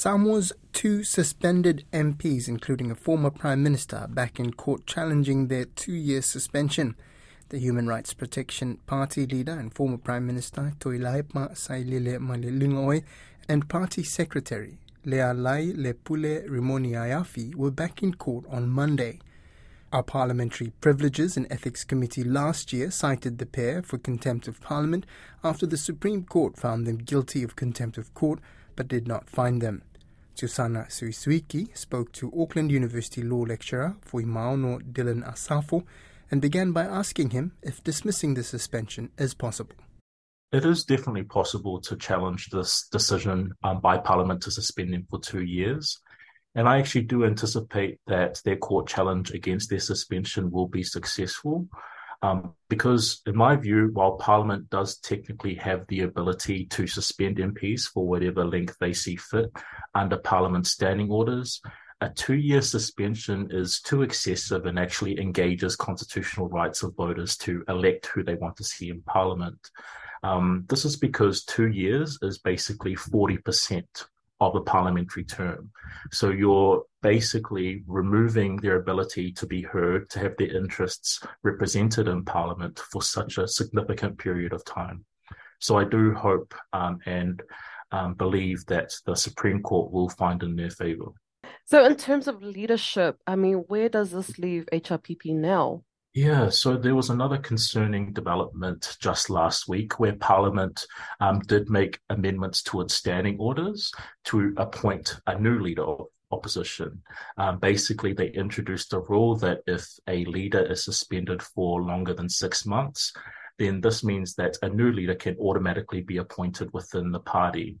Samoa's two suspended MPs, including a former Prime Minister, back in court challenging their two year suspension. The Human Rights Protection Party leader and former Prime Minister Tuilaepa Sailele Malielegaoi and Party Secretary Lealai Lepule Rimoni Ayafi were back in court on Monday. Our Parliamentary Privileges and Ethics Committee last year cited the pair for contempt of Parliament after the Supreme Court found them guilty of contempt of court but did not find them. Susana Suisuiki spoke to Auckland University law lecturer Fuimaono Dylan Asafo and began by asking him if dismissing the suspension is possible. It is definitely possible to challenge this decision um, by Parliament to suspend him for two years. And I actually do anticipate that their court challenge against their suspension will be successful. Um, because, in my view, while Parliament does technically have the ability to suspend MPs for whatever length they see fit under Parliament standing orders, a two year suspension is too excessive and actually engages constitutional rights of voters to elect who they want to see in Parliament. Um, this is because two years is basically 40% of a parliamentary term. So you're basically removing their ability to be heard, to have their interests represented in Parliament for such a significant period of time. So I do hope um, and um, believe that the Supreme Court will find in their favour. So, in terms of leadership, I mean, where does this leave HRPP now? Yeah, so there was another concerning development just last week where Parliament um, did make amendments to its standing orders to appoint a new leader of opposition. Um, basically, they introduced a rule that if a leader is suspended for longer than six months, then this means that a new leader can automatically be appointed within the party.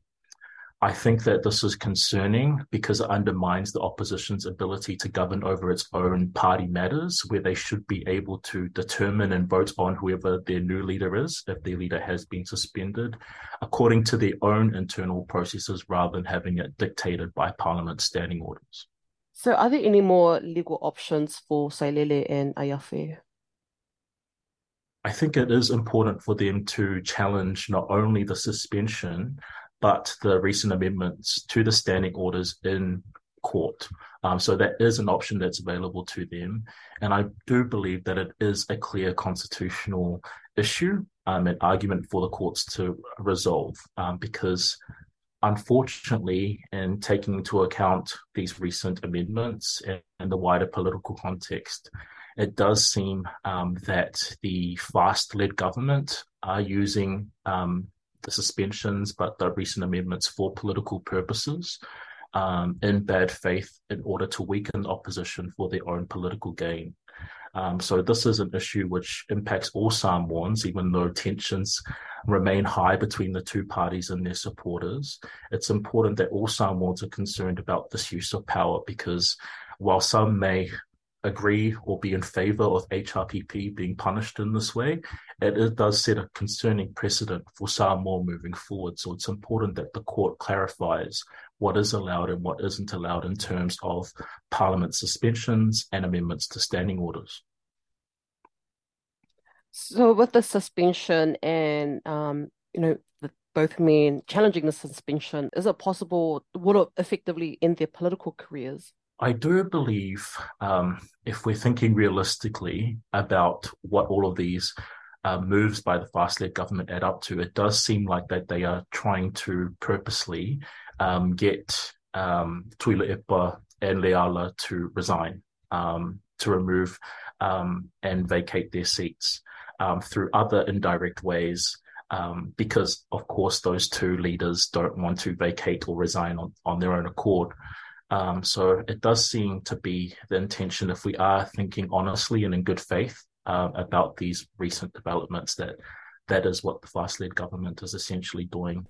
I think that this is concerning because it undermines the opposition's ability to govern over its own party matters, where they should be able to determine and vote on whoever their new leader is, if their leader has been suspended, according to their own internal processes rather than having it dictated by Parliament's standing orders. So, are there any more legal options for Sailele and Aiafi? I think it is important for them to challenge not only the suspension, but the recent amendments to the standing orders in court. Um, so that is an option that's available to them. And I do believe that it is a clear constitutional issue, um, an argument for the courts to resolve, um, because unfortunately, in taking into account these recent amendments and, and the wider political context, it does seem um, that the FAST led government are using um, the suspensions, but the recent amendments for political purposes um, in bad faith in order to weaken opposition for their own political gain. Um, so this is an issue which impacts all Samoans, even though tensions remain high between the two parties and their supporters. It's important that all Samoans are concerned about this use of power because while some may agree or be in favor of HRPP being punished in this way, it, it does set a concerning precedent for Samoa moving forward. So it's important that the court clarifies what is allowed and what isn't allowed in terms of parliament suspensions and amendments to standing orders. So with the suspension and um, you know the, both men challenging the suspension, is it possible would it effectively end their political careers? I do believe, um, if we're thinking realistically about what all of these uh, moves by the FAST-led government add up to, it does seem like that they are trying to purposely um, get um, Tuilaepa and Leala to resign, um, to remove um, and vacate their seats um, through other indirect ways. Um, because, of course, those two leaders don't want to vacate or resign on, on their own accord. Um, so it does seem to be the intention, if we are thinking honestly and in good faith uh, about these recent developments, that that is what the FAST led government is essentially doing.